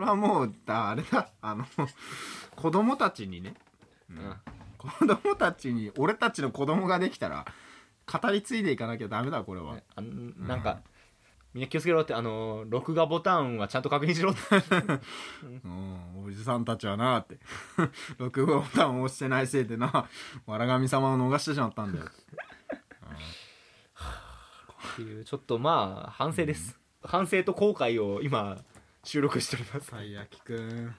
これはもうだあれだあの子供たちにね、うん。うん。子供たちに俺たちの子供ができたら語り継いでいかなきゃダメだこれは、あのなんか、みんな気をつけろってあの録画ボタンはちゃんと確認しろって。うん、おじさんたちはなって。録画ボタンを押してないせいでなわら神様を逃してしまったんだよ。っていうちょっとまあ反省です、反省と後悔を今収録しております。たい焼きくん。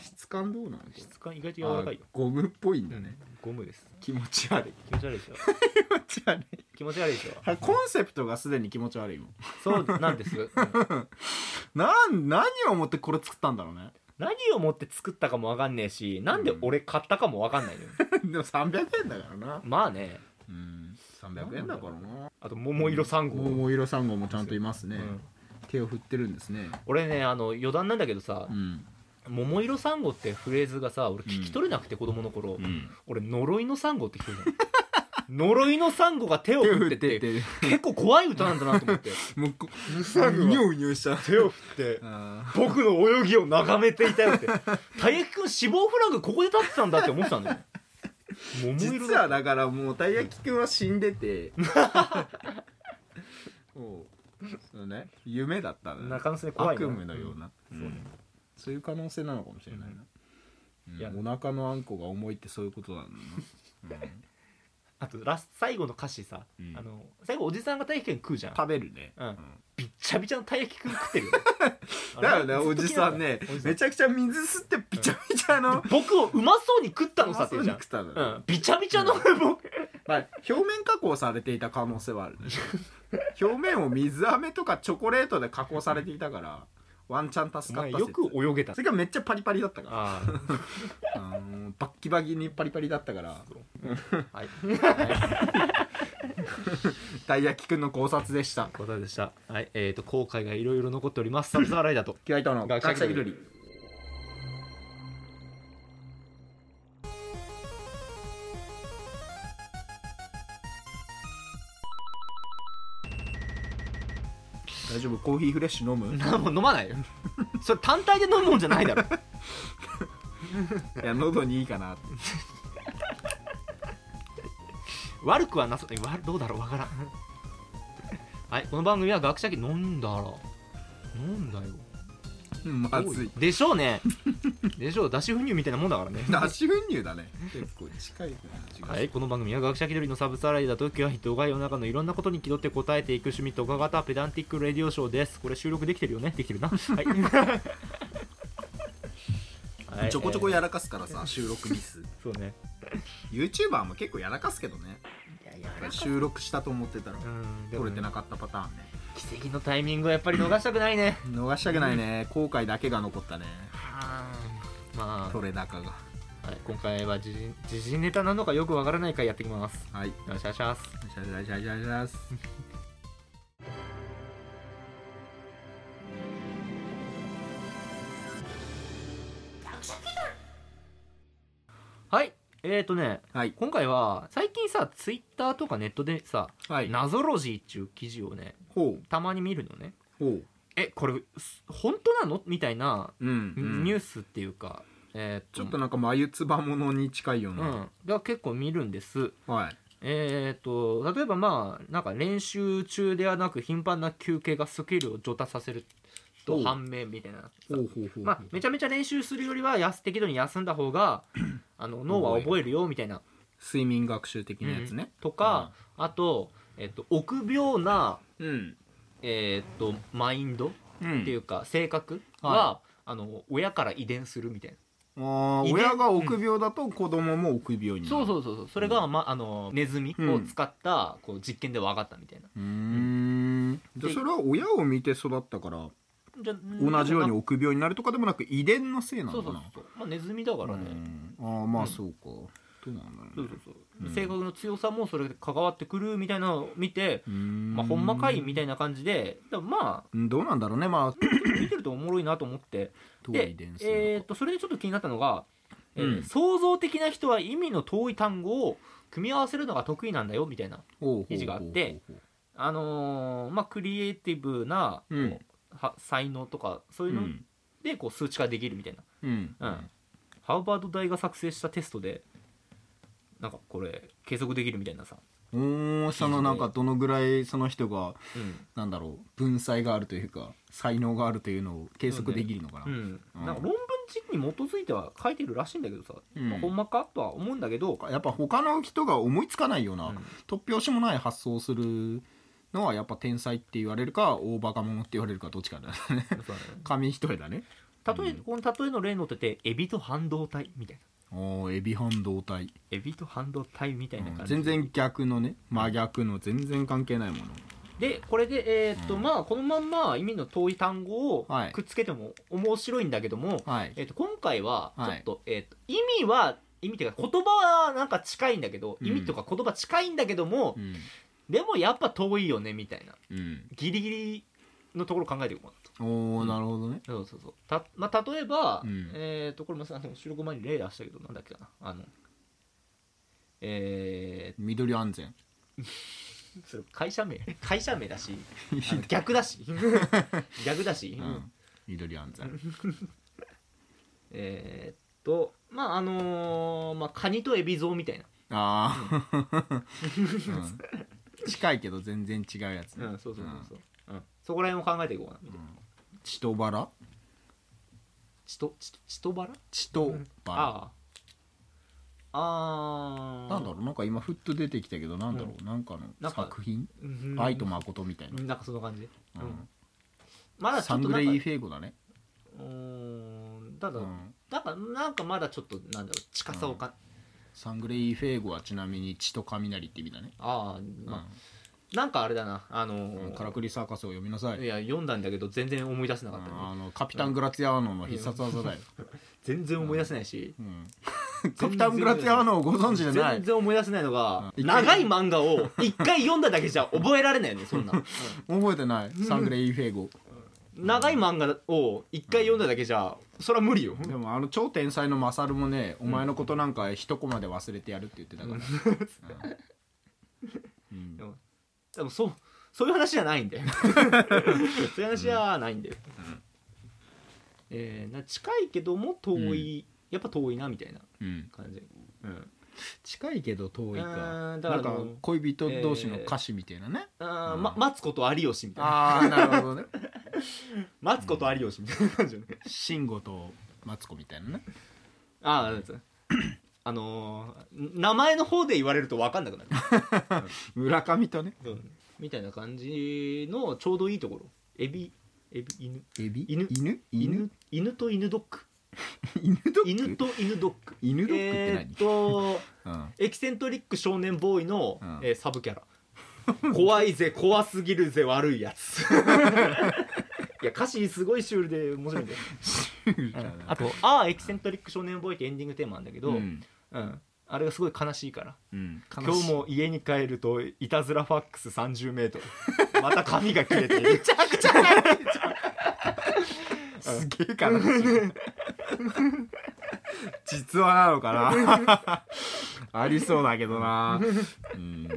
質感どうなの質感意外と柔らかいよ。あゴムっぽいんだね、ゴムです。気持ち悪い。気持ち悪いでしょ。気持ち悪い。気持ち悪いでしょ。コンセプトがすでに気持ち悪いもん。そうなんです。よ なん何を思ってこれ作ったんだろうね。何を持って作ったかも分かんねえしなんで俺買ったかも分かんないのよ。でも300円だからな。まあね。うん。300円だからな。あと桃色3号、桃色サンゴもちゃんといますね、うん手を振ってるんですね。俺ねあの余談なんだけどさうん「桃色サンゴ」ってフレーズがさ俺聞き取れなくて子供の頃、うん。俺呪いのサンゴって聞こえたの 呪いのサンゴが手を振ってて結構怖い歌なんだなと思って。もうこサンゴはうにょうにょした手を振って あ僕の泳ぎを眺めていたよって。たい焼きくん死亡フラグここで立ってたんだって思ってたんだよ桃ー色実はだからもうたい焼きくんは死んでてね夢だったんだね怖い悪夢のような、そうね。そういう可能性なのかもしれないな、うん。いや。お腹のあんこが重いってそういうことなんだな、あとラス最後の歌詞さ、うん。あの最後おじさんがたい焼きくん食うじゃん。食べるね、うん。びっちゃびちゃのたい焼きくん食ってるよ。だよねおじさんねおじさんめちゃくちゃ水吸ってびちゃびちゃの 僕をうまそうに食ったのさ って言うじゃん。食ったのうん、びちゃびちゃの僕。まあ、表面加工されていた可能性はあるね。表面を水飴とかチョコレートで加工されていたからワンチャンお助かったよく泳げた。それがめっちゃパリパリだったから。ああ。のーバッキバキにパリパリだったから。あ はい。たい。焼きくんの考察でした。答えでした。はい。えー、と後悔がいろいろ残っております。サブザーライダーと。キライトの学者気取り大丈夫？コーヒーフレッシュ飲む？なもう飲まないよ。それ単体で飲むもんじゃないだろ。いや喉にいいかなって。悪くはなさわどうだろう？わからん。はいこの番組は学者気飲んだら飲んだよまずい。でしょうね。でしょう。脱脂粉乳みたいなもんだからね。脱脂粉乳だね。結構近いはい、この番組は学者気取りのサブサライダーと今日は人が世の中のいろんなことに気取って答えていく趣味とか型ペダンティックレディオショーです。これ収録できてるよね。できてるな。はい。はい。ちょこちょこえやらかすからさ収録ミス。ーそうね。YouTuber も結構やらかすけどね。いやいや収録したと思ってたら撮れてなかったパターンね奇跡のタイミングはやっぱり逃したくないね。逃したくないね。後悔だけが残ったね。ま取れ高が。あ、はい、今回は時事時事ネタなのかよくわからない回やってきます。はい。よろしくお願いします。シャシャシャシャシャシはいえーとねはい。今回は最近さツイッターとかネットでさはい。謎ロジーっていう記事をねたまに見るのね。えこれす本当なの？みたいなうん、うん。ニュースっていうか、えーちょっとなんか眉唾ものに近いよううな、ん。が結構見るんです。はい。えー、と例えばまあなんか練習中ではなく頻繁な休憩がスキルを上達させると判明みたいなまあ、めちゃめちゃ練習するよりはやす適度に休んだ方が あの脳は覚えるよみたいな、睡眠学習的なやつね。とか、あと,、えっと臆病な、うん。えっとマインドうん。っていうか性格は、はあの親から遺伝するみたいな。あ親が臆病だと子供も臆病になる。そうそうそうそう。それが、ま、あのネズミを使った、こう実験で分かったみたいな。うーん。じゃあそれは親を見て育ったからじゃ同じようにそ臆病になるとかでもなく遺伝のせいなうそうのかなそう、まあ、ネズミだからね、うん。ああまあうん。そうか。どうなんだろうね。そうそうそう、うん。性格の強さもそれで関わってくるみたいなのを見て、うーん。まあ、ほんまかいみたいな感じでまあうんどうなんだろうね。まあ。見てるとおもろいなと思って。どう遺で伝するえー、のかとそれでちょっと気になったのが、えーうん。創造的な人は意味の遠い単語を組み合わせるのが得意なんだよみたいなほうほうほうほう記事があって。あのーまあクリエイティブな、うん。は才能とかそういうのうん。でこう数値化できるみたいな。うん。うん。ハーバード大が作成したテストでなんかこれ計測できるみたいなさ、おおそのなんかどのぐらいその人がうん。なんだろう文才があるというか才能があるというのを計測できるのかな、うん、うん。なんか論文実に基づいては書いてるらしいんだけどさ、うん。まあほんまかとは思うんだけど、やっぱ他の人が思いつかないような、うん。突拍子もない発想をするのはやっぱ天才って言われるか大バカ者って言われるかどっちかだね。紙一重だね。例え、うん。この例えの例のっててエビと半導体みたいな。おおエビ半導体、エビと半導体みたいな感じ、全然逆のね真逆の全然関係ないもの。でこれでえーっと、うん。まあこのまんま意味の遠い単語をはい。くっつけても面白いんだけども、はい。えーっと今回はちょはいっと,、えーっと意味は意味っていうか言葉はなんか近いんだけど、うん。意味とか言葉近いんだけども、うんでもやっぱ遠いよねみたいな。うん。ギリギリのところ考えていこうかなと。おおなるほどね。そうそうそう。た、まあ、例えば、うん。えっ、とこれもさ収録前に例出したけどなんだっけかな。あのえ緑安全。ー、それ会社名。会社名だし 逆だし。逆だし、うん。緑安全。えーっとまああのーまあカニとエビゾウみたいああ、うん近いけど全然違うやつね。な、うん、そうそうそうそう、うん。そこら辺を考えていこうかなみたいな。チトバラチトチトチトバラチトバラあああー。なんだろう？なんか今ふっと出てきたけどなんだろう、なんかのなんか作品？うん。愛と誠みたいな、なんかそんな感じ。で、ううん。んまだちサンょっとなんかグレイフェーゴだね、うーん。ただ、うん、なんかなんかまだちょっとなんだろう近さをか、サングレイフェーゴはちなみに血と雷って意味だね、ああ、うん。まあなんかあれだなあのーカラクリサーカスを読みなさい。いや読んだんだけど全然思い出せなかったね、あのカピタン・グラツィアーノの必殺技だよ、全然思い出せないし、うん。カピタン・グラツィアーノをご存知じゃない。全然思い出せないのが、うん。長い漫画を一回読んだだけじゃ覚えられないよねそんな、覚えてない。サングレイフェーゴ。うん長い漫画を一回読んだだけじゃそれは無理よ、でもあの超天才のマサルもね、お前のことなんか一コマで忘れてやるって言ってたから、うん。でもでもそうそういう話じゃないんだよ。そういう話じゃないんだよ、えーな近いけども遠い、やっぱ遠いなみたいなうん。感じ、うん、近いけど遠いか。うんだなんか恋人同士の歌詞みたいなね、あーうん。ま待つこと有吉みたいな。ああなるほどね 待つこと有吉みたいな感じよね。慎吾とマツコみたいなね。ああですあのー名前の方で言われると分かんなくなる。村上とね。そう。みたいな感じのちょうどいいところ。エビ。エビ。犬。エビ？犬。犬？犬？犬。犬と犬ドッグ。犬ドッグ？犬と犬ドッグ。犬ドッグってえーっと何、エキセントリック少年ボーイの、うん。えーサブキャラ。怖いぜ怖すぎるぜ悪いやついや歌詞すごいシュールで面白いんだよ。うん、あと「ああエキセントリック少年ボーイ」ってエンディングテーマなんだけど、ううん。んあれがすごい悲しいから。うん、今日も家に帰るといたずらファックス3 0メートル。また髪が切れている。めちゃくちゃ すげえ悲しい実話なのかな？ありそうだけどな、うん、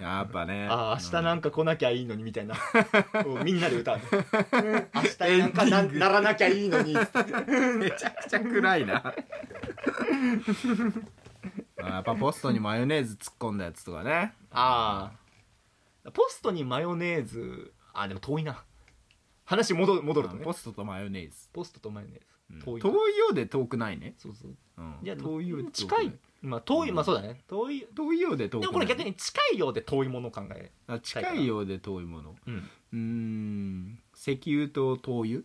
やっぱね。ああ明日なんか来なきゃいいのにみたいな。みんなで歌う。明日になんかなならなきゃいいのに。めちゃくちゃ暗いな。あやっぱポストにマヨネーズ突っ込んだやつとかね。ああポストにマヨネーズあでも遠いな。話戻る戻るとね。ポストとマヨネーズ。ポストとマヨネーズ。うん遠い。遠いようで遠くないね、そうそう。うん。いや遠いようで遠く近い。なまあ遠い。まあそうだね。遠い遠い。ようで遠くない。でもこれ逆に近いようで遠いものを考えあ近いようで遠いもの。うん。うーん。石油と灯油？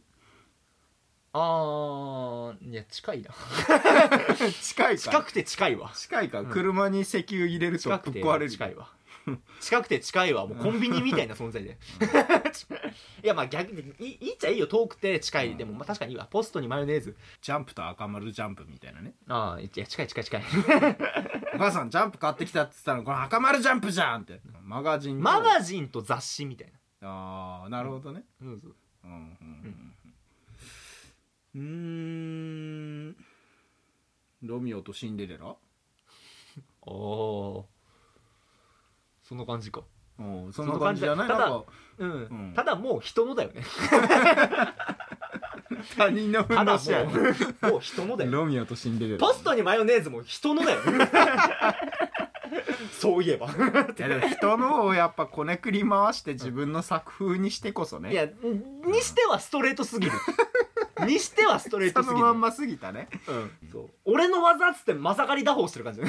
あーいや近いな。近い近くて近いわ。近いか、うん。車に石油入れるとぶっ壊れる。近いわ 近くて近いわ。もうコンビニみたいな存在で。いやまあ逆にいいっちゃいいよ遠くて近い、うんでもまあ確かにいいわポストにマヨネーズ。ジャンプと赤丸ジャンプみたいなね。ああいや近い近い近い。お母さんジャンプ買ってきたって言ったらこの赤丸ジャンプじゃんって。マガジンと。マガジンと雑誌みたいな。ああなるほどね。そうそう。うんうんうんうーん。ロミオとシンデレラ？おおそんな感じか。うんそんな感じじゃない？そんな感じだかうん、うん。ただもう人のだよね。他人のふただんどしや。もうもう人のだよ。ロミオとシンデレラ。パスタにマヨネーズも人のだよ そういえば。いやでも人のをやっぱこねくり回して自分の作風にしてこそね。いやにしてはストレートすぎる。にしてはストレートすぎる。そのまんますぎたね。うん。そう。俺の技っつってまさかり打法してる感じ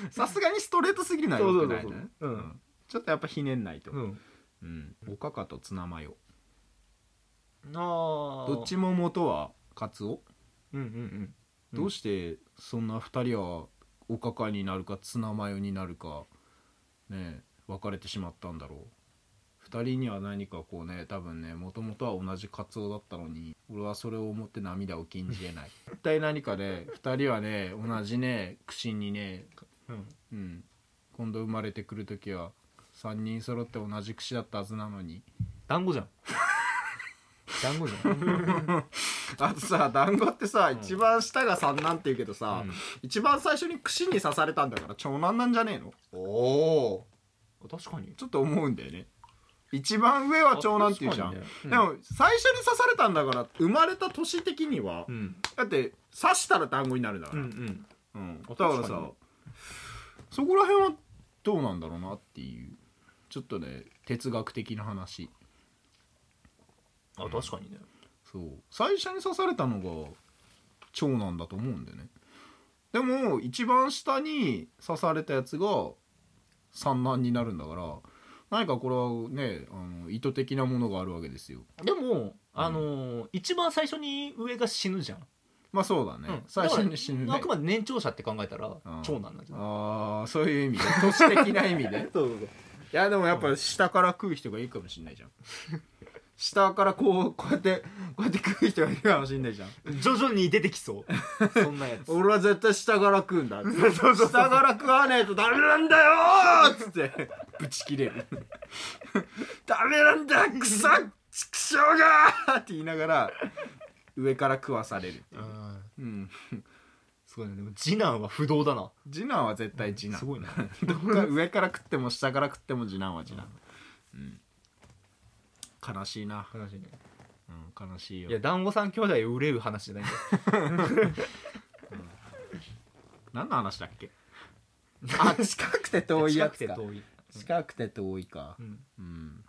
さすがにストレートすぎるのはよくないね。ううん。んちょっとやっぱひねんないと。うん。うん。おかかとツナマヨ。あどっちも元はカツオ？うんうんうん。どうしてそんな二人はおかかになるかツナマヨになるかね分かれてしまったんだろう。二人には何かこうね多分ねもともとは同じカツオだったのに俺はそれを思って涙を禁じ得ない。一体何かね二人はね同じね串にねうん。うん。今度生まれてくる時は3人揃って同じ串だったはずなのに。団子じゃん。団子じゃん。あとさ団子ってさ、ん。一番下が三男って言うけどさ、一番最初に串に刺されたんだから長男なんじゃねえの？おお確かに。ちょっと思うんだよね。一番上は長男っていうじゃん、あ確かにね。でも最初に刺されたんだから生まれた年的には、うん。だって刺したら団子になるんだかうんら、うん。うん。あだからさそこら辺はどうなんだろうなっていう。ちょっとね哲学的な話。あ確かにね。そう。最初に刺されたのが長男だと思うんだよね。でも一番下に刺されたやつが三男になるんだから何かこれはねあの意図的なものがあるわけですよ。でもあのー一番最初に上が死ぬじゃんまあそうだね、うん。最初に死ぬね。あくまで年長者って考えたらん。長男なんじゃない？ああそういう意味で。都市的な意味で。そうそういやでもやっぱ下から食う人がいいかもしんないじゃん。下からこうこうやってこうやって食う人がいるかもしんないじゃん。徐々に出てきそう。そんなやつ。俺は絶対下から食うんだ。下から食わねえとダメなんだよーっつって。ブチ切れる。ダメなんだくそ畜生がーって言いながら上から食わされるう。ん。すごいね。でも次男は不動だな。次男は絶対次男。すごいな。どっか上から食っても下から食っても次男は次男、うん、悲しいな、話ね。うん、悲しいよ。いや団子三兄弟を売れる話じゃないんだよ。何の話だっけ？あ近くて遠いや近くて遠い。近くて遠いか。うん。うん。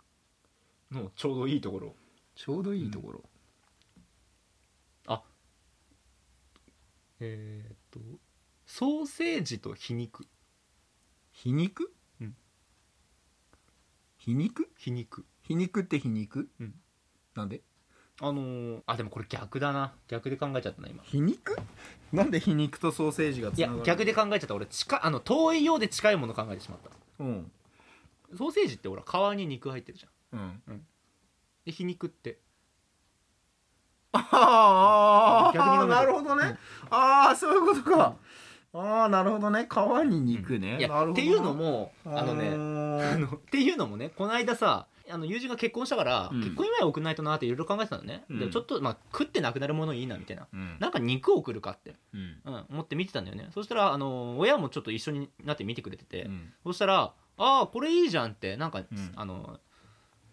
のちょうどいいところ。ちょうどいいところ、えーっとソーセージと皮肉。皮肉、うん。皮肉？皮肉。皮肉って皮肉、うん。なんで？あのー、あでもこれ逆だな。逆で考えちゃったな今。皮肉？なんで皮肉とソーセージがついやながる逆で考えちゃった。俺近あの遠いようで近いもの考えてしまった。うん。ソーセージってほら皮に肉入ってるじゃん。うん。で皮肉ってああなるほどね、ああそういうことか、ああなるほどね。皮に肉ね、っていうのもあのねあねのっていうのもねこの間さあの友人が結婚したから、うん。結婚祝い送んないとなっていろいろ考えてたのね、うん。でちょっと、まあ、食ってなくなるものいいなみたいな。うん。なんか肉を送るかって、うん。うん、思って見てたんだよね。そしたらあの親もちょっと一緒になって見てくれてて、うん。そしたら「ああこれいいじゃん」って。なんか、うん。あの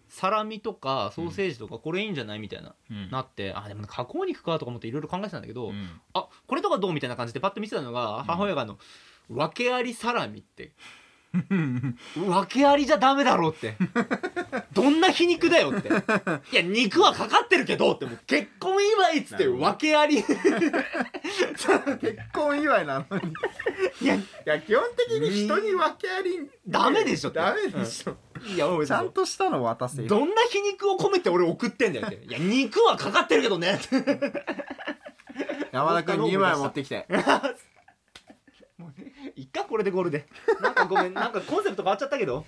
サラミとかソーセージとかこれいいんじゃないみたいな、うん。なってあでも加工肉かとか思っていろいろ考えてたんだけど、うん。あこれとかどうみたいな感じでパッと見てたのが母親があの、訳ありサラミって 訳ありじゃダメだろうってどんな皮肉だよっていや肉はかかってるけどってもう結婚祝いっつって訳あり。結婚祝いなのに。いやいや基本的に人に訳ありダメでしょって。ダメでしょ、いやもうちゃんとしたの渡せよ。どんな皮肉を込めて俺送ってんだよって。いや肉はかかってるけどね。山田君2枚持ってきて。いっかこれでゴールで。なんかごめん。なんかコンセプト変わっちゃったけど。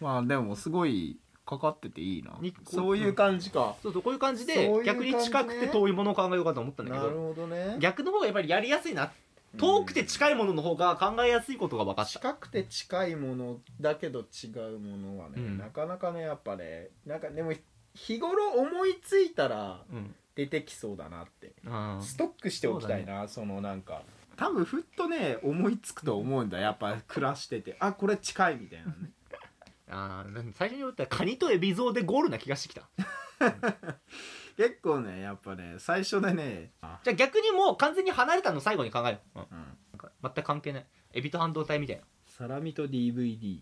まあでもすごいかかってていいな。にそういう感じか、そうそうこういう感じでそういう感じ逆に近くて遠いものを考えようかと思ったんだけど。ほどね。逆の方がやっぱりやりやすいな遠くて近いものの方が考えやすいことが分かった。近くて近いものだけど違うものはね、うん。なかなかねやっぱねなんかでも日頃思いついたらうん。出てきそうだなって。あストックしておきたいなそ,、のなんか。多分ふっとね思いつくと思うんだやっぱ暮らしてて。あこれ近いみたいなね。あー最初に言ったカニとエビゾウでゴールな気がしてきた 結構ねやっぱね最初でねじゃあ逆にもう完全に離れたの最後に考えよう、うん。うん。なんか全く関係ない。エビと半導体みたいな。サラミと DVD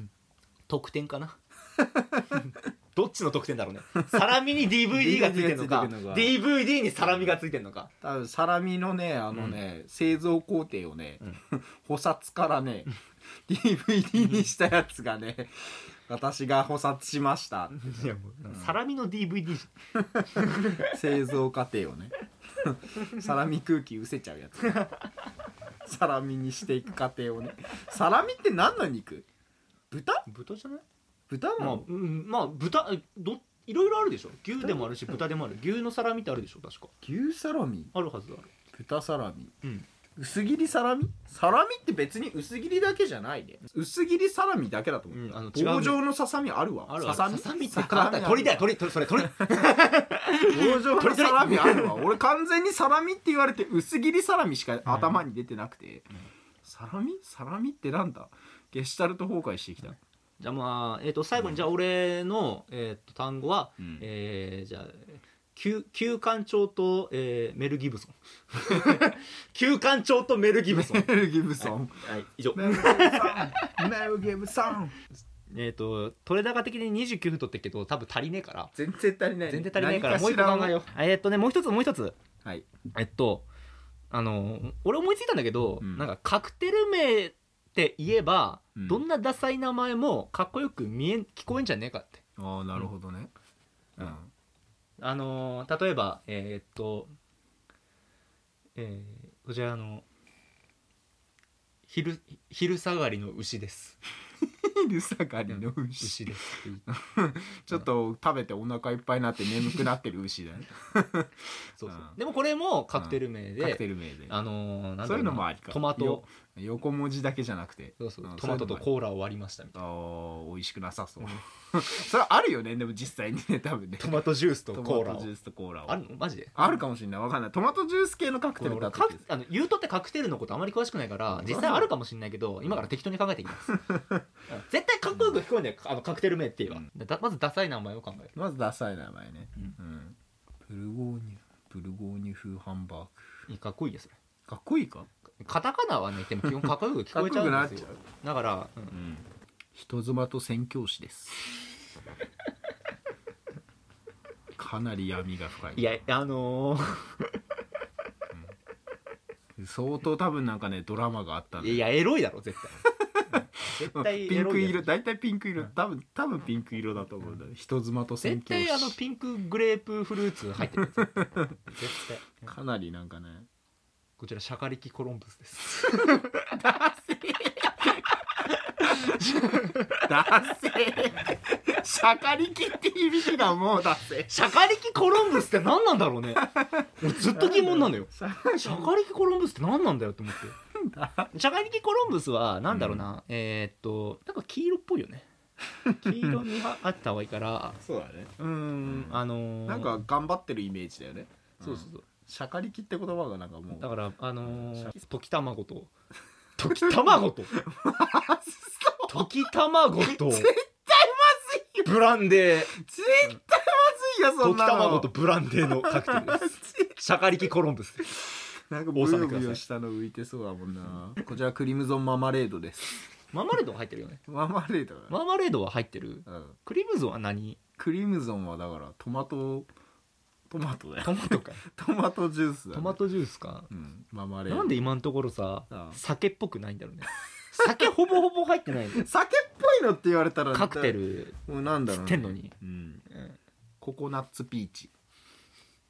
得点かな？どっちの得点だろうね？サラミに DVD がついてるのか？DVD にサラミがついてるのか？多分サラミのねあのね、製造工程をね、補札からね DVD にしたやつがね私が補札しました。いやもうサラミの DVD じ 製造過程をね。サラミ空気失せちゃうやつ。サラミにしていく過程をね。サラミって何の肉？豚？ゃん豚じゃない？豚なの、まあ、うん、まあ豚えどいろいろあるでしょ。牛でもあるし豚でもある。牛のサラミってあるでしょ確か。牛サラミ？あるはずだ。ある豚サラミ？うん薄切りサラミ？サラミって別に薄切りだけじゃないね。薄切りサラミだけだと思う、うんあの違うね棒状のささみあるわ。あるあるささみ？ささみってさ変わった。鳥だよ鳥鳥それ鳥。棒状のサラミあるわ。俺完全にサラミって言われて薄切りサラミしか頭に出てなくて、サラミ？サラミってなんだ？ゲシュタルト崩壊してきた、じゃあまあ、えー、と最後にじゃあ俺の、えー、と単語は、うん。えーじゃあ旧旧館長と、えーメル・ギブソン。旧館長とメル・ギブソン。メル・ギブソン、はい。以上。メル・ギブソン。メル・ギブソン。えっ、と取れ高的に29分取ってるけど多分足りねえから。全然足りない。全然足りないから何もう一個考えよう。えっ、とねもう一つもう一つ。はい。えっとあの俺思いついたんだけど、うん。なんかカクテル名って言えば、うん。どんなダサい名前もかっこよく見え聞こえんじゃねえかって。ああなるほどね。うんあのー例えばえーっとえーこちらあの昼昼下がりの牛です。昼下がりの牛。牛です ちょっと食べてお腹いっぱいになって眠くなってる牛だね。そうそう。うん。でもこれもカクテル名で、カクテル名で。あのーなんだろそういうのもありか。トマトよ横文字だけじゃなくてそうそう。うんトマトとコーラを割りましたみたいあー美味しくなさそう。それあるよねでも実際にね多分ね。なトマトジュースとトマコーラを。トジュースとコーラを。あるの？マジで？あるかもしれない。わかんない。トマトジュース系のカクテルだったあの言うとってカクテルのことあまり詳しくないから実際あるかもしれないけど今から適当に考えていきます。うん。絶対かっこよく聞こえんだよあのカクテル名って言えば、うん。だまずダサい名前を考える。まずダサい名前ね。ううん。プルゴーニュプルゴーニュ風ハンバーグ。いいかっこいいよそれかっこいいか？カタカナはねでも基本かっこよく聞こえちゃうんですよ。だから、うん。うん人妻と宣教師です。かなり闇が深い。いやあの相当多分なんかねドラマがあったんー、だいやエロいだろ絶対。うん。絶対ピンク色大体ピンク色。多分多分ピンク色だと思うんだ人妻と宣絶教師。対あのピンクグレープフルーツ入ってる 絶対。かなりなんかねこちらシャカリキコロンブスです。ダセー。シャカリキって響きがもうダセシャカリキコロンブスって何なんだろうね。俺ずっと疑問なのよ。シャカリキ。コロンブスって何なんだよって思って。シャカリキコロンブスはなんだろうな、えーっとなんか黄色っぽいよね。黄色にはあった方がいいから。そうだね。うーん。あのー、なんか頑張ってるイメージだよね。そうそうそうシャカリキって言葉がなんかもうだからあのー、溶き卵と。溶き卵？と。溶き卵と。絶対まずいよ。ブランデー。絶対まずいよそんなの。卵とブランデーのカクテルです。シャカリキコロンブスなんかブヨブヨしたの浮いてそうだもんな。こちらクリムゾンママレードです。マーマレードは入ってるよね。ママレードだマーマレードは入ってる？うん。クリムゾンは何？クリムゾンはだからトマトトマトだよ。トマトか トマトジュースだ、ね、トマトジュースか。うん。ママレードなんで今のところさ酒っぽくないんだろうね。酒ほぼほぼ入ってないの 酒っぽいのって言われたらカクテルもうなんだろう、つってんのに。うん、うん。ココナッツピーチ。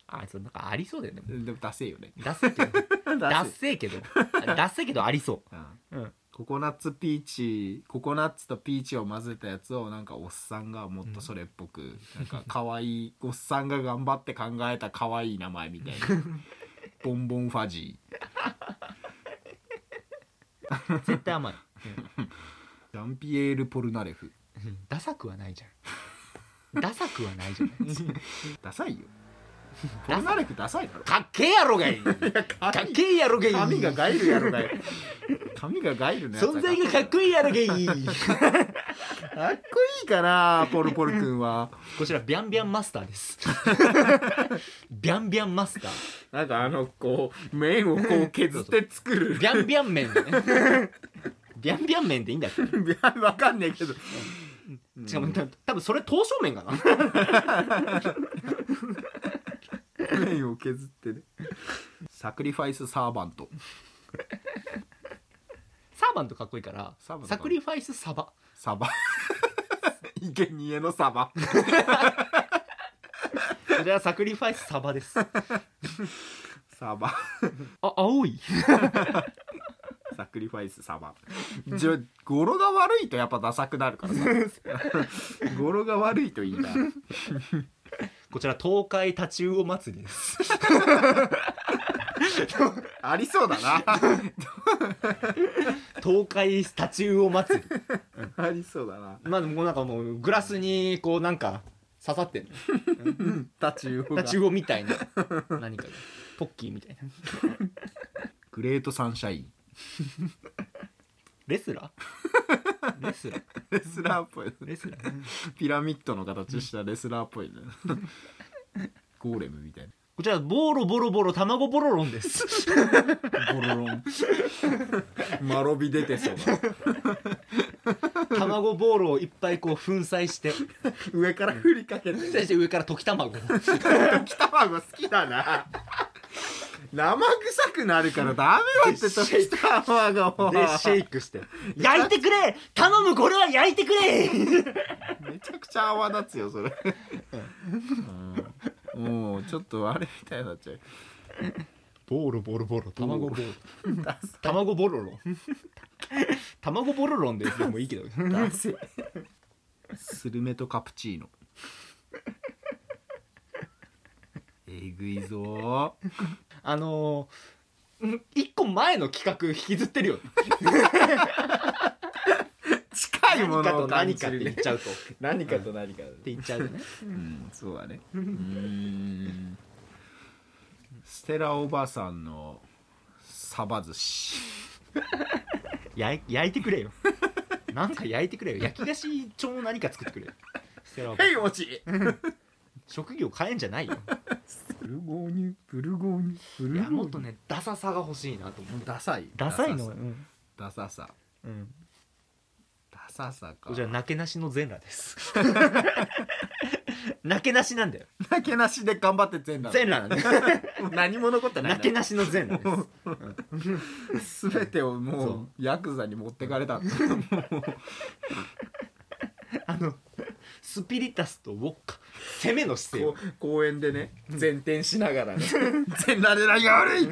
あそれなんかありそうだよね。でもダセえよね。ダッセーけどダセーけど。ダッセーけどありそう。んううんココナッツピーチココナッツとピーチを混ぜたやつをなんかおっさんがもっとそれっぽく、なんか可愛いおっさんが頑張って考えた可愛い名前みたいな。ボンボンファジ絶対甘い。ージャンピエール・ポルナレフ。うんダサくはないじゃん。ダサくはないじゃない ダサいよ。ポルナレフダサいだろ。かっけえやろがい。かっ髪けえやろがい。髪がガイルやろがい髪がガイルのやつ存在がかっこいいやろがい かっこいいかなポルポル君は。こちらビャンビャンマスターです。ビャンビャンマスター。なんかあのこう麺をこう削って作る。ビャンビャン麺ね。ビャンビャン麺でいいんだっけ？わかんねえけど。しかもた多分それ刀削麺かな。麺を削ってね。サクリファイスサーバントバントかっこいいからサーバサクリファイスサバ。サバ。生贄のサバ。こちらサクリファイスサバです。あサバ。青い。サクリファイスサバ。じゃ語呂が悪いとやっぱダサくなるからさ。語呂が悪いといいなこちら東海タチウオ祭りです。ありそうだな 東海タチウオ祭りありそうだな。まあもうなんかもうグラスにこうなんか刺さってんの。タチウオが。タチウオみたいな。何かが。ポッキーみたいな。 great sunshine。レスラー？レスラー。レスラーっぽいレスラー。ピラミッドの形したレスラーっぽいね。ゴーレムみたいなこちらボロボロボロ卵ボロロンです。ボロロン。マロビ出てそうだ。卵ボーロをいっぱいこう粉砕して。上から振りかけて。そして上から溶き卵。溶き卵好きだな。生臭くなるからダメだって溶き卵を。でシェイクして。焼いてくれ！頼むこれは焼いてくれ！めちゃくちゃ泡立つよそれ、うん、もうちょっとあれみたいになっちゃう。ボロボロボロ。卵ボロ。卵ボロロン。卵ボロロンですでもいいけど。ダセスルメとカプチーノ。えぐいぞ。あのー、一個前の企画引きずってるよ。近いも何かのを感と何かっじるねて言っちゃうと。っ 何かと何かて言っちゃうとね。うん。そうだね。うん。ステラおばさんのサバ寿司。焼い焼いてくれよ。なんか焼いてくれよ。焼き菓子調の何か作ってくれよ。ステラおばはいおち職業変えんじゃないよ。ブルゴーニュ。ブルゴーニュ。ブルゴーニュ。いやもっとねダサさが欲しいなと思う。ダサい。ダサいのダサさ。うん、ダサさ。うん、ダサさか。こちらなけなしの全裸です。なけなしなんだよ。なけなしで頑張って全裸。全裸なんだよ。何も残ってないなけなしの全裸です。すべてをもそう。ヤクザに持ってかれた。あのスピリタスとウォッカ攻めの姿勢公園でね前転しながらね。全裸で何が悪い。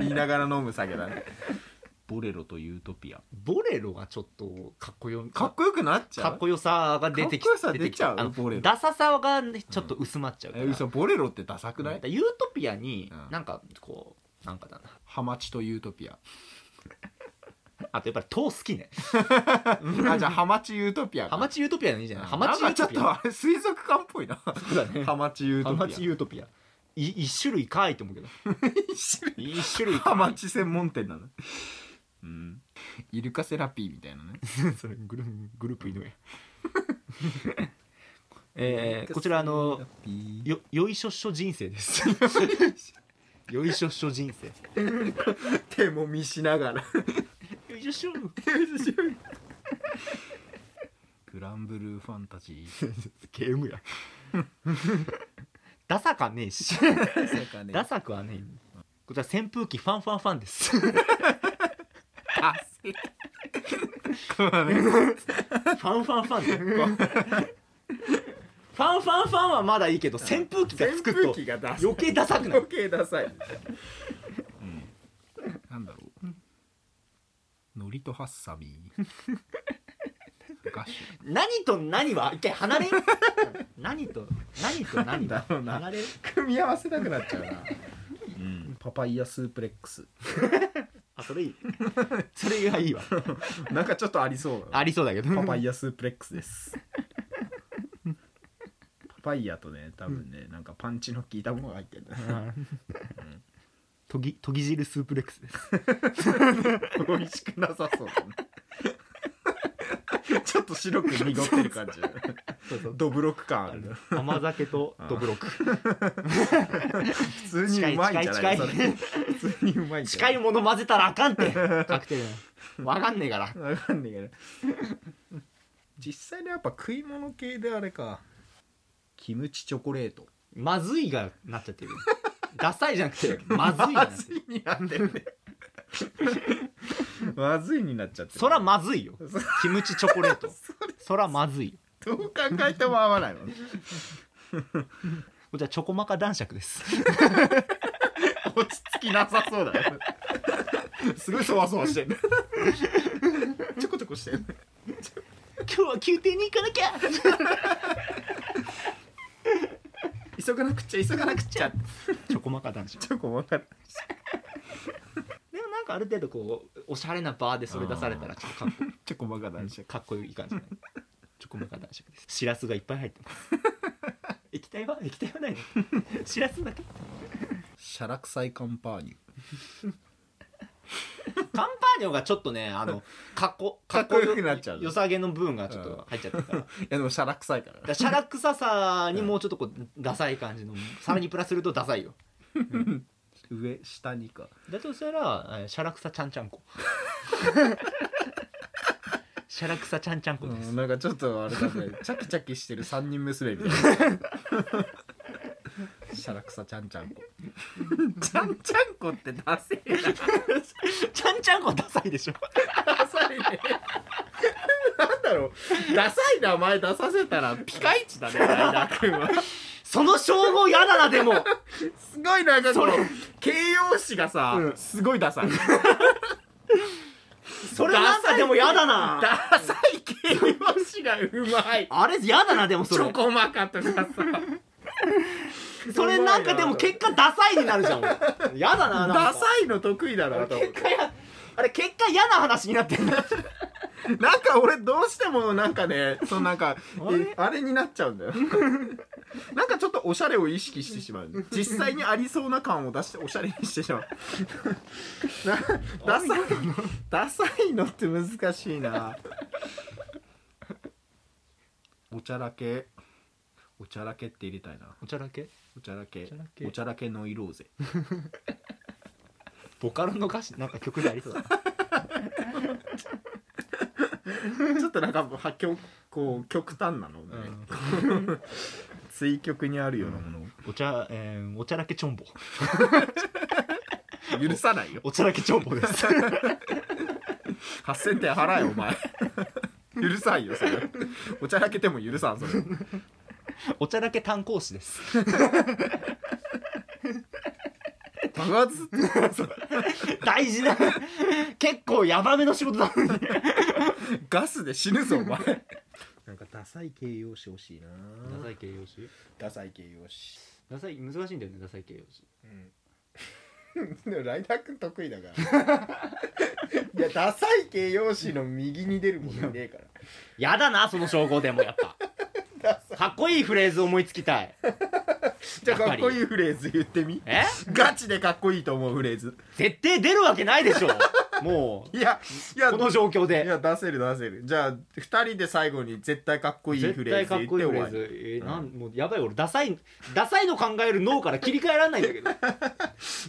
言いながら飲む酒だねボレロとユートピア。ボレロがちょっとかっこよかっこよくなっちゃう？かっこよさが出てきかっこよさ出ちゃう？ボレロ。ダサさがねちょっと薄まっちゃうから、え嘘ボレロってダサくない？だからユートピアにうん。なんかこうなんかだな。ハマチとユートピア。あとやっぱり塔好きね。あじゃあハマチユートピアか。ハマチユートピアのいいじゃない？ハマチユなんかちょっートピアとあれ水族館っぽいな。そうだね。ハマチユートピア。ハマチユートピア。い一種類かいと思うけど。一種類。一種類ハマチ専門店なの？うん。イルカセラピーみたいなね。それグルグループ井上えー、こちらあのよよいしょっしょ人生です。よいしょっしょ人生。手もみしながら。よいしょっしょ。グランブルーファンタジー。ゲームや。ダサかねえし。ねダサくはねえ。こちら扇風機ファンファンファンです ファンファンファンでファンファンファンはまだいいけど扇風機がつく扇風と機がダサい余計ダサくなる。余計ダサい、なんだろう。ノリとハッサミ。ガッシュ。何と何は一回離れん何と何と何はなんだろうな。離れん組み合わせたくなっちゃうな、パパイヤスープレックスあそれいい それがいいわ。なんかちょっとありそうありそうだけど。パパイヤスープレックスです。パパイヤとね多分ね、なんかパンチの効いたものが入ってるんだとぎとぎ汁スープレックスです。美味しくなさそうだね。ちょっと白く濁ってる感じそうそう。ドブロック感ある。甘酒とドブロック普通にうまいんじゃない近い普通にうまいんじゃない。近いもの混ぜたらあかんって。カクテル。わかんねえから。わかんねえけど実際にやっぱ食い物系であれか。キムチチョコレート。まずいがなっちゃってる。ダサいじゃなくてまずいがなってる。いになってるねまずいになっちゃってる。そらまずいよ。キムチチョコレート。そらまずい。よどう考えても合わないもんこちらチョコマカ男爵です。落ち着きなさそうだよ。すごいそわそわしてるちょこちょこしてる今日は宮廷に行かなきゃ。急がなくちゃ急がなくちゃ。チョコマカ男爵。ちょこ分かるでもなんかある程度こうおしゃれなバーでそれ出されたらちょっとかっこちょこバカだしかっこいい感じねチョコマカ男爵です。しらすがいっぱい入ってます。液体は？液体はないの？しらすだけ？シャラ臭いカンパーニュ。カンパーニョがちょっとねあのかっこかっこよくなっちゃう。よさげの部分がちょっと入っちゃってるから。いやでもシャラ臭いから。だからシャラ臭さにもうちょっとこうダサい感じのさらにプラスするとダサいよ。上下にか。だとしたらえーシャラ臭ちゃんちゃんこシャラ臭ちゃんちゃんこです、うんなんかちょっとあれだね。チャキチャキしてる三人娘みたいな。シャラクサちゃんちゃんこ。ちゃんちゃんこってダセえな。ちゃんちゃんこダサいでしょ。ダサいね。なんだろう。ダサい名前出させたらピカイチだねライ君は。その称号嫌だなでも。すごいなんかこのそれ。形容詞がさ、うん。すごいダサい それなんかでも嫌だな。ダサい形容詞がうまい。あれ嫌だなでもそれ。チョコマカとかさ それなんかでも結果ダサいになるじゃん。俺嫌だななんか。ダサいの得意だなと思って。結果やあれ結果嫌な話になってんだ。なんか俺どうしてもなんかねそのなんか あれ？えあれになっちゃうんだよ。なんかちょっとおしゃれを意識してしまう。実際にありそうな感を出しておしゃれにしてしまう。なダサいダサいのって難しいな。おちゃらけ。おちゃらけって入れたいな。おちゃらけ？おちゃらけ。おちゃらけ。おちゃらけの色ぜ。ボカロの歌詞？なんか曲でありそう。だ なちょっとなんかは極こう極端なのね、追曲にあるようなもの。をお茶、えー、おちゃらけちょんぼ。許さないよ。おちゃらけちょんぼです。8000点払えお前。許さんよそれ。おちゃらけても許さんそれ。おちゃらけ炭鉱師です。爆発って大事な結構ヤバめの仕事なのに。ガスで死ぬぞお前サい形容詞欲しいな。ダサい形容詞？ダサい形容詞。ダサい難しいんだよねダサい形容詞。でもライダーくん得意だから。いやダサい形容詞の右に出るもんねえから。やだなその称号でもやっぱ。ダサい。かっこいいフレーズ思いつきたい。じゃあかっこいいフレーズ言ってみ。え？ガチでかっこいいと思うフレーズ。絶対出るわけないでしょもいやいうやこの状況いでや出せる出せる。じゃあ2人で最後に絶対かっこいいフ絶レーズ言って対かっこいいーズ。えーなんもうやばい俺ダサいダサいの考える脳から切り替えられないんだけど。い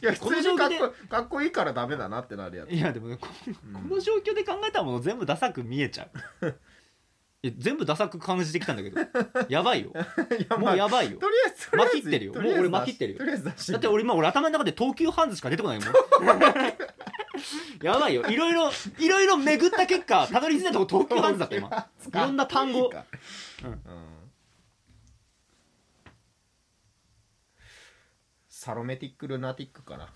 やこ普通にかっの状況でこかっこいいからダメだなってなるやつ。いやでもねここの状況で考えたもの全部ダサく見えちゃう いや全部ダサく感じてきたんだけど。やばいよ。もうやばいよ。とりあえずとりあえず巻きってるよ。とりあえずもう俺巻きってるよ。とりあえず出してだって俺今俺頭の中で東急ハンズしか出てこないもん。やばいよ。いろいろいろいろ巡った結果たどり着いたとこ東急ハンズだった今。いろんな単語。か。うん。うん。サロメティックルナティックかな。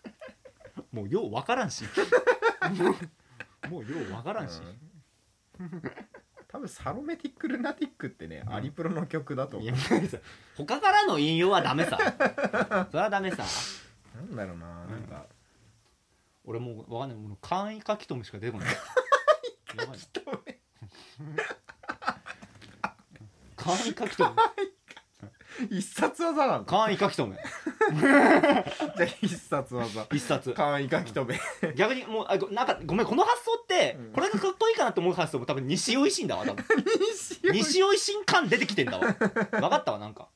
もうようわからんし。もうようわからんし、多分サロメティックルナティックってね、アリプロの曲だと思う。他からの引用はダメさ。それはダメさ。なんだろうななんか。俺もうわかんない。もう簡易書き留めしか出てこない。やばい。簡易書き留め。必殺技なの簡易書き留め。じゃあ必殺技。必殺簡易書き留め。逆にもうあごなんかごめんこの発想これがかっこいいかなって思う発想も多分西尾維新だわ多分。西尾維新。感出てきてんだわ。分かったわなんか。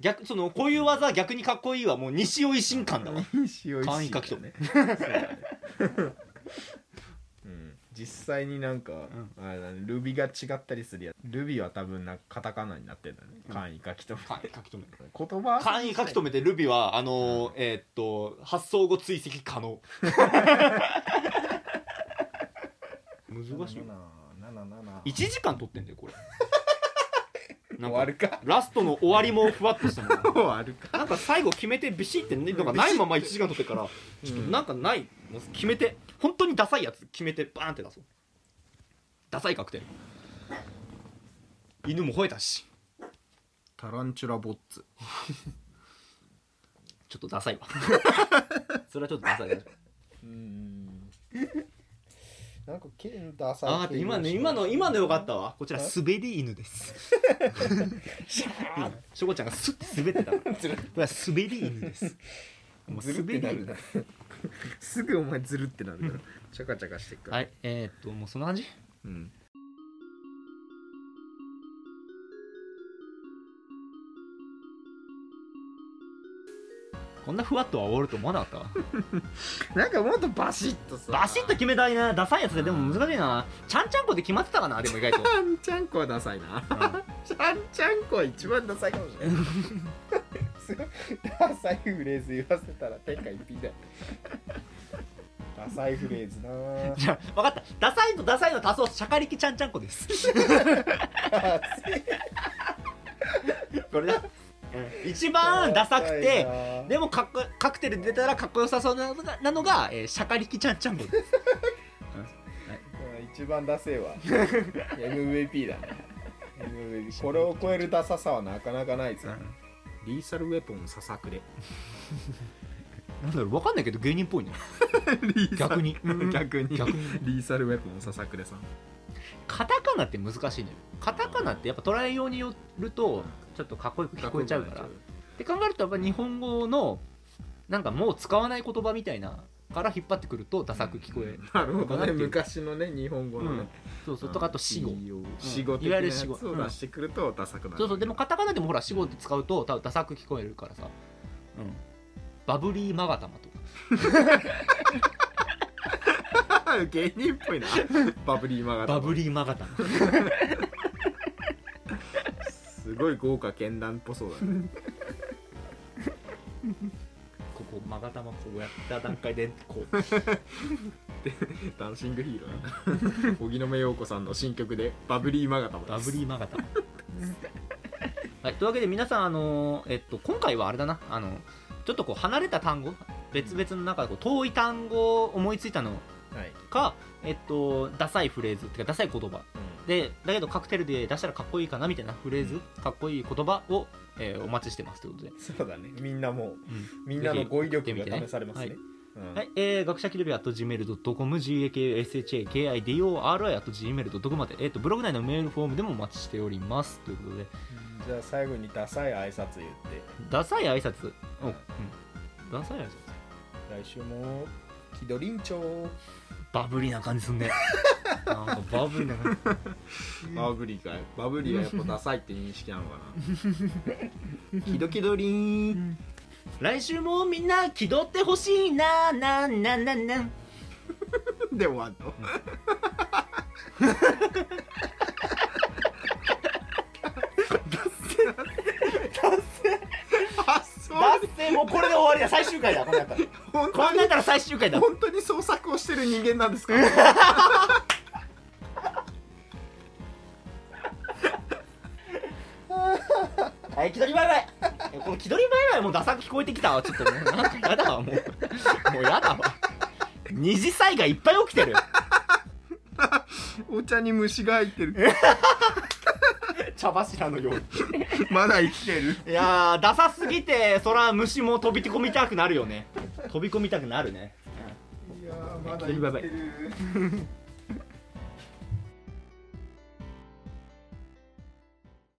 逆そのこういう技逆にかっこいいわもう西尾維新感だわ。め西尾維新簡易書き留めそうだねうん 実際になんか、あれだねルビが違ったりするやつ。ルビは多分なんかカタカナになってんだね。簡易書き留め。簡易書き留め。言葉？簡易書き留めてルビはあのーえーっと発送後追跡可能。難しいよ1時間撮ってんだよこれ。なんか終わるか。ラストの終わりもふわっとしたの。終わるか。なんか最後決めてビシってなんかないまま1時間撮ってるからちょっとなんかないもう決めて本当にダサいやつ決めてバーンって出そう。ダサいカクテル。犬も吠えたし。タランチュラボッツ。ちょっとダサいわ。それはちょっとダサいうん。なんかケンダサいあ今の今の今のよかったわ。こちら滑り犬です。しょこちゃんがスッて滑ってたから これは滑り犬です。もう滑りなすぐお前ずるってなるから。チャカチャカしてっから。はいえー、っともうそんな感じうん。こんなふわっとは終わると思わなかった？わ なんかもっとバシッとさ。バシッと決めたいな。ダサいやつででも難しいな。ちゃんちゃんこで決まってたかなでも意外と。ちゃんちゃんこはダサいな。ちゃんちゃんこは一番ダサいかもしれない すごいダサいフレーズ言わせたら天下一品だよ。ダサいフレーズな。ぁじゃあ分かった。ダサいとダサいの足そうシャカリキちゃんちゃんこです。これだ、一番ダサくてでもかっこカクテル出たらかっこよさそうなのがなのが、えーシャカリキちゃんちゃんこです。一番ダセえわ。MVP だね。MVP これを超えるダサさはなかなかないぞリーサルウェポンささくれ。なんだろう分かんないけど芸人っぽいね。逆に。逆に。逆に。リーサルウェポンささくれさん。カタカナって難しいのよ。カタカナってやっぱ捉えようによるとちょっとかっこよく聞こえちゃうから。って考えるとやっぱ日本語のなんかもう使わない言葉みたいなから引っ張ってくるとダサく聞こえるなるほどね。昔のね日本語のね、そうそう。とかあと死語。死語的なやいわゆる死語。つを出してくるとダサくなる、そうそう。でもカタカナでもほら死語って使うと多分ダサく聞こえるからさ、うん、バブリーマガタマとか。芸人っぽいな。バブリーマガタバブリーマガタマ。すごい豪華絢爛っぽそうだねうやった段階でこう。ダンシングヒーロー。だな荻野目洋子さんの新曲でバブリーマガタマバブリーマガタ。マ はい、というわけで皆さん、あのえっと、今回はあれだな。あのちょっとこう離れた単語別々の中でこう遠い単語を思いついたのはい、か、えっと、ダサいフレーズっていうかダサい言葉うでだけどカクテルで出したらかっこいいかなみたいなフレーズ、かっこいい言葉を、えーお待ちしてますということで、ん、そうだね。みんなもううん。みんなの語彙力が試されますね。はい。うん。はい、えー、学者気取り at gmail.com、gakushakidori at gmail.com まで、えっ、と、ブログ内のメールフォームでもお待ちしております。ということで、じゃあ最後にダサい挨拶言って。ダサい挨拶？おうん。ダサい挨拶。来週も気取りんちょバブリーな感じすんね。なんかバブリーな感じ。バブリーかい。バブリーはやっぱダサいって認識なのかな。気 取気取りーん。来週もみんな気取ってほしいな、な、な、な、な。で終わんの？発想だってもうこれで終わりだ、最終回だ、こんなんやったら。本当に？こんなんやったら最終回だ。本当に創作をしてる人間なんですか？はい、気取りバイバイ。えこの気取りバイバイもダサく聞こえてきたわ、ちょっともう。なんかやだわ、もう。もうやだわ。二次災害いっぱい起きてる。お茶に虫が入ってる茶柱のように。まだ生きてるいやー、ダサすぎて、そら虫も飛び込みたくなるよね。飛び込みたくなるね。いやーまだ生きてる